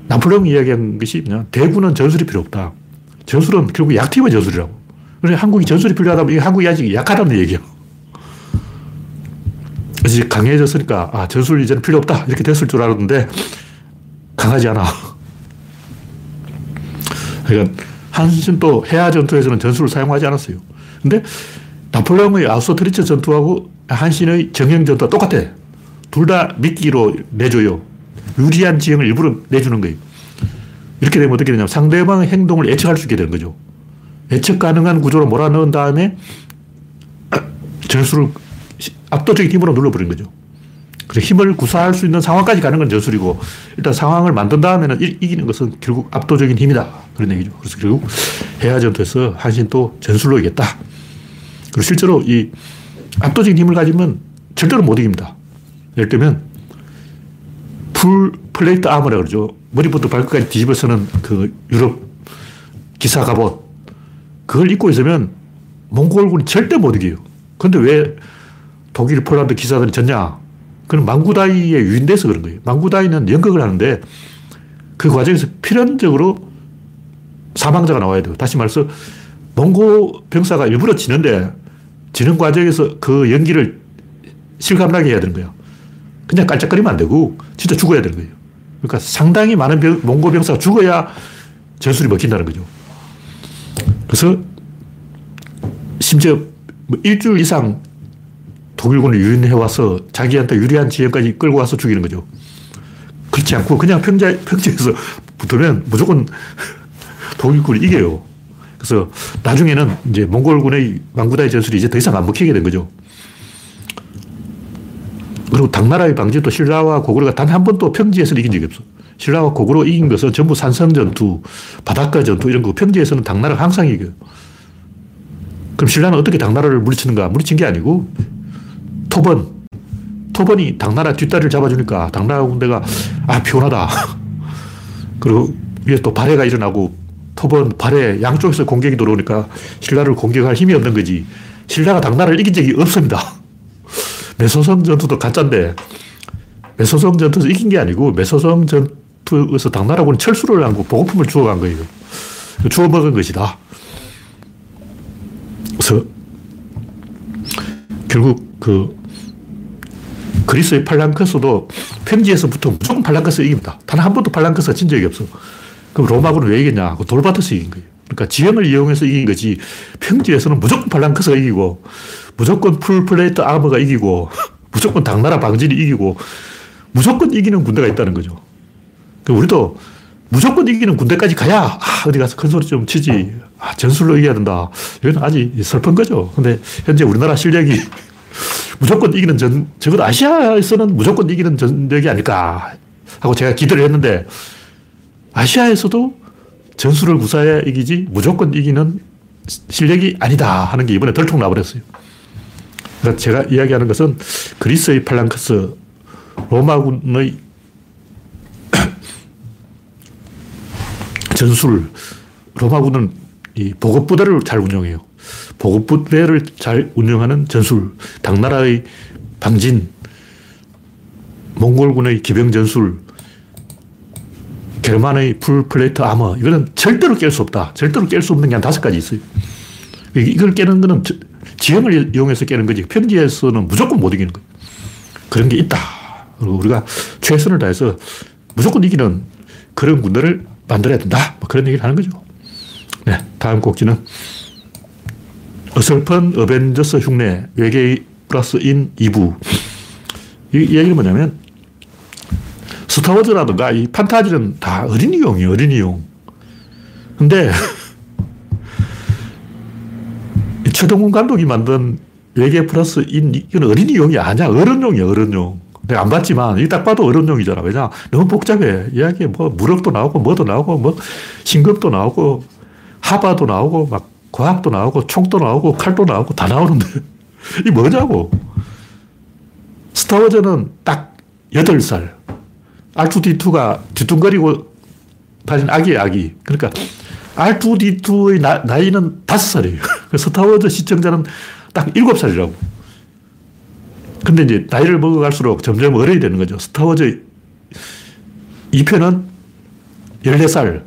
나폴레옹 이야기한 것이 그냥 대군은 전술이 필요 없다. 전술은 결국 약팀의 전술이라고. 그래 한국이 전술이 필요하다면 이 한국이 아직 약하다는 얘기야. 그래서 강해졌으니까 아 전술 이제는 필요 없다 이렇게 됐을 줄 알았는데 강하지 않아. 그러니까 한신도 해야 전투에서는 전술을 사용하지 않았어요. 근데 나폴레옹의 아우스트리츠 전투하고 한신의 정형 전투가 똑같아. 둘 다 미끼로 내줘요. 유리한 지형을 일부러 내주는 거예요. 이렇게 되면 어떻게 되냐면 상대방의 행동을 예측할 수 있게 되는 거죠. 예측 가능한 구조로 몰아넣은 다음에 전술을 압도적인 힘으로 눌러버린 거죠. 그래서 힘을 구사할 수 있는 상황까지 가는 건 전술이고, 일단 상황을 만든 다음에는 이, 기는 것은 결국 압도적인 힘이다. 그런 얘기죠. 그래서 결국 해하 전투에서 한신도 전술로 이겼다. 그리고 실제로 이 압도적인 힘을 가지면 절대로 못 이깁니다. 예를 들면, full plate armor라 그러죠. 머리부터 발끝까지 뒤집어 쓰는 그 유럽 기사 갑옷. 그걸 입고 있으면 몽골군이 절대 못 이겨요. 근데 왜 독일, 폴란드 기사들이 졌냐? 그건 망구다이에 유인돼서 그런 거예요. 망구다이는 연극을 하는데 그 과정에서 필연적으로 사망자가 나와야 돼요. 다시 말해서 몽고 병사가 일부러 지는데 지는 과정에서 그 연기를 실감나게 해야 되는 거예요. 그냥 깔짝거리면 안 되고 진짜 죽어야 되는 거예요. 그러니까 상당히 많은 병, 몽고 병사가 죽어야 전술이 먹힌다는 거죠. 그래서 심지어 뭐 일주일 이상 독일군을 유인해 와서 자기한테 유리한 지역까지 끌고 와서 죽이는 거죠. 그렇지 않고 그냥 평자, 평지에서 붙으면 무조건 독일군이 이겨요. 그래서 나중에는 이제 몽골군의 망구다의 전술이 이제 더 이상 안 먹히게 된 거죠. 그리고 당나라의 방지도 신라와 고구려가 단 한 번도 평지에서 이긴 적이 없어. 신라와 고구려 이긴 것은 전부 산성 전투, 바닷가 전투 이런 거 평지에서는 당나라가 항상 이겨요. 그럼 신라는 어떻게 당나라를 물리치는가? 물리친 게 아니고 토번, 토번이 당나라 뒷다리를 잡아주니까 당나라 군대가 아 피곤하다. 그리고 위에 또 발해가 일어나고 토번, 발해 양쪽에서 공격이 들어오니까 신라를 공격할 힘이 없는 거지. 신라가 당나라를 이긴 적이 없습니다. 매소성 전투도 가짜인데 매소성 전투에서 이긴 게 아니고 매소성 전투에서 당나라군이 철수를 하고 보급품을 주워간 거예요. 주워 먹은 것이다. 그래서 결국 그 그리스의 팔랑크스도 평지에서부터 무조건 팔랑크스 이깁니다. 단 한 번도 팔랑크스가 진 적이 없어. 그럼 로마군은 왜 이겼냐? 그 돌바트스 이긴 거예요. 그러니까 지형을 이용해서 이긴 거지. 평지에서는 무조건 팔랑크스가 이기고, 무조건 풀플레이트 아머가 이기고, 무조건 당나라 방진이 이기고, 무조건 이기는 군대가 있다는 거죠. 우리도 무조건 이기는 군대까지 가야, 아, 어디 가서 큰 소리 좀 치지. 아, 전술로 이겨야 된다. 이건 아직 슬픈 거죠. 근데 현재 우리나라 실력이 무조건 이기는 전, 적어도 아시아에서는 무조건 이기는 전력이 아닐까 하고 제가 기대를 했는데 아시아에서도 전술을 구사해야 이기지 무조건 이기는 실력이 아니다 하는 게 이번에 덜통 나버렸어요. 그러니까 제가 이야기하는 것은 그리스의 팔랑크스, 로마군의 전술, 로마군은 이 보급부대를 잘 운영해요. 보급부대를 잘 운영하는 전술, 당나라의 방진, 몽골군의 기병 전술, 게르만의 full plate armor, 이거는 절대로 깰 수 없다. 절대로 깰 수 없는 게 한 다섯 가지 있어요. 이걸 깨는 거는 지형을 이용해서 깨는 거지. 평지에서는 무조건 못 이기는 거예요. 그런 게 있다. 그리고 우리가 최선을 다해서 무조건 이기는 그런 군대를 만들어야 된다. 뭐 그런 얘기를 하는 거죠. 네. 다음 꼭지는 어설픈 어벤져스 흉내, 외계 플러스 인 2부. 이 얘기는 뭐냐면, 스타워즈라든가 이 판타지는 다 어린이용이에요, 어린이용. 근데, 최동훈 감독이 만든 외계 플러스 인, 이건 어린이용이 아니야. 어른용이야, 어른용. 내가 안 봤지만, 이게 딱 봐도 어른용이잖아. 왜냐? 너무 복잡해. 이야기에 뭐, 무력도 나오고, 뭐도 나오고, 뭐, 신급도 나오고, 하바도 나오고, 막, 과학도 나오고, 총도 나오고, 칼도 나오고, 다 나오는데, 이 뭐냐고. 스타워즈는 딱 8살. R2D2가 뒤뚱거리고 다닌 아기예 아기. 그러니까, R2D2의 나, 나이는 5살이에요. 스타워즈 시청자는 딱 7살이라고. 근데 이제 나이를 먹어갈수록 점점 어려야 되는 거죠. 스타워즈 2편은 14살.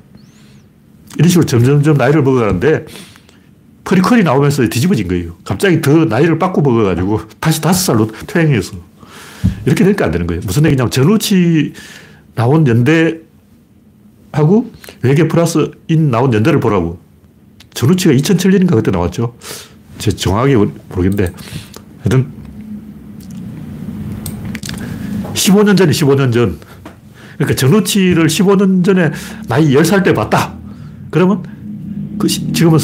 이런 식으로 점점점 나이를 먹어가는데 프리퀄이 나오면서 뒤집어진 거예요. 갑자기 더 나이를 바꿔 먹어가지고 다시 다섯 살로 퇴행해서. 이렇게 되니까 안 되는 거예요. 무슨 얘기냐면 전우치 나온 연도하고 외계 플러스 인 나온 연도를 보라고. 전우치가 2007년인가 그때 나왔죠. 제 정확하게 모르겠는데. 하여튼 15년 전이 15년 전. 그러니까 전우치를 15년 전에 나이 10살 때 봤다. 그러면 그 시, 지금은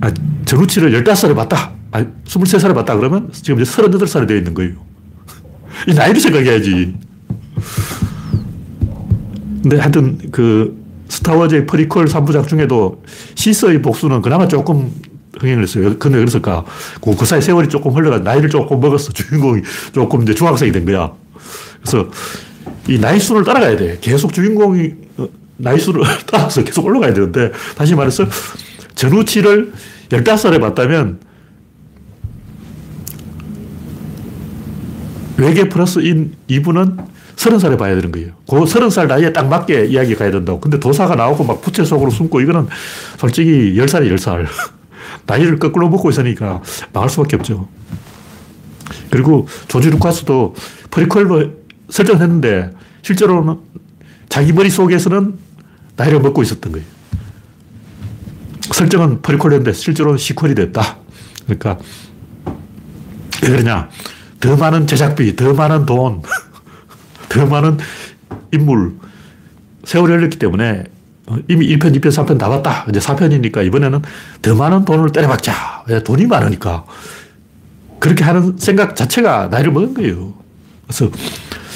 아, 전우치를 15살에 봤다. 아, 23살에 봤다. 그러면 지금 이제 38살이 되어 있는 거예요. 이 나이를 생각해야지. 근데 하여튼 그 스타워즈의 프리퀄 3부작 중에도 시서의 복수는 그나마 조금 흥행을 했어요. 근데 그랬을까? 그, 그 사이 세월이 조금 흘러가 나이를 조금 먹었어. 주인공이 조금 이제 중학생이 된 거야. 그래서 이 나이 수를 따라가야 돼. 계속 주인공이 어, 나이 수를 따라서 계속 올라가야 되는데, 다시 말해서 전우치를 15살에 봤다면 외계 플러스 인 2부는 서른 살에 봐야 되는 거예요. 그 서른 살 나이에 딱 맞게 이야기 가야 된다고. 근데 도사가 나오고 막 부채 속으로 숨고 이거는 솔직히 열살에 살 나이를 거꾸로 먹고 있으니까 망할 수밖에 없죠. 그리고 조지 루카스도 프리퀄로 설정했는데 실제로는 자기 머릿속에서는 나이를 먹고 있었던 거예요. 설정은 프리퀄인데 실제로는 sequel이 됐다. 그러니까 왜 그러냐. 더 많은 제작비, 더 많은 돈, 더 많은 인물, 세월이 흘렀기 때문에 이미 1편, 2편, 3편 다 봤다. 이제 4편이니까 이번에는 더 많은 돈을 때려박자. 왜 돈이 많으니까. 그렇게 하는 생각 자체가 나이를 먹은 거예요. 그래서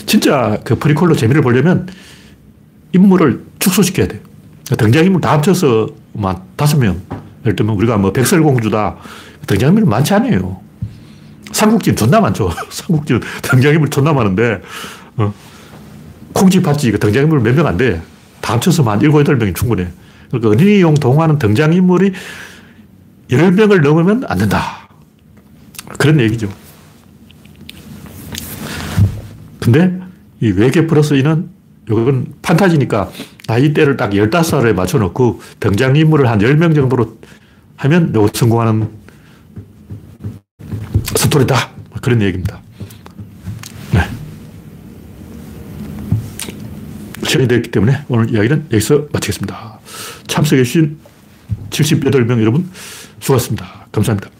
진짜 그 프리퀄로 재미를 보려면 인물을 축소시켜야 돼요. 등장인물 다 합쳐서 만 다섯 명. 예를 들면 우리가 뭐 백설공주다. 등장인물 많지 않아요. 삼국지는 존나 많죠. 삼국지는 등장인물 존나 많은데, 어, 콩쥐, 팥쥐, 등장인물 몇 명 안 돼. 다 합쳐서 한 일곱, 여덟 명이 충분해. 그러니까 어린이용 동화는 등장인물이 열 명을 넘으면 안 된다. 그런 얘기죠. 근데 이 외계 플러스 이는 이건 판타지니까 나이대를 딱 15살에 맞춰놓고 등장인물을 한 10명 정도로 하면 성공하는 스토리다. 그런 얘기입니다. 네. 시간이 됐기 때문에 오늘 이야기는 여기서 마치겠습니다. 참석해주신 78명 여러분 수고하셨습니다. 감사합니다.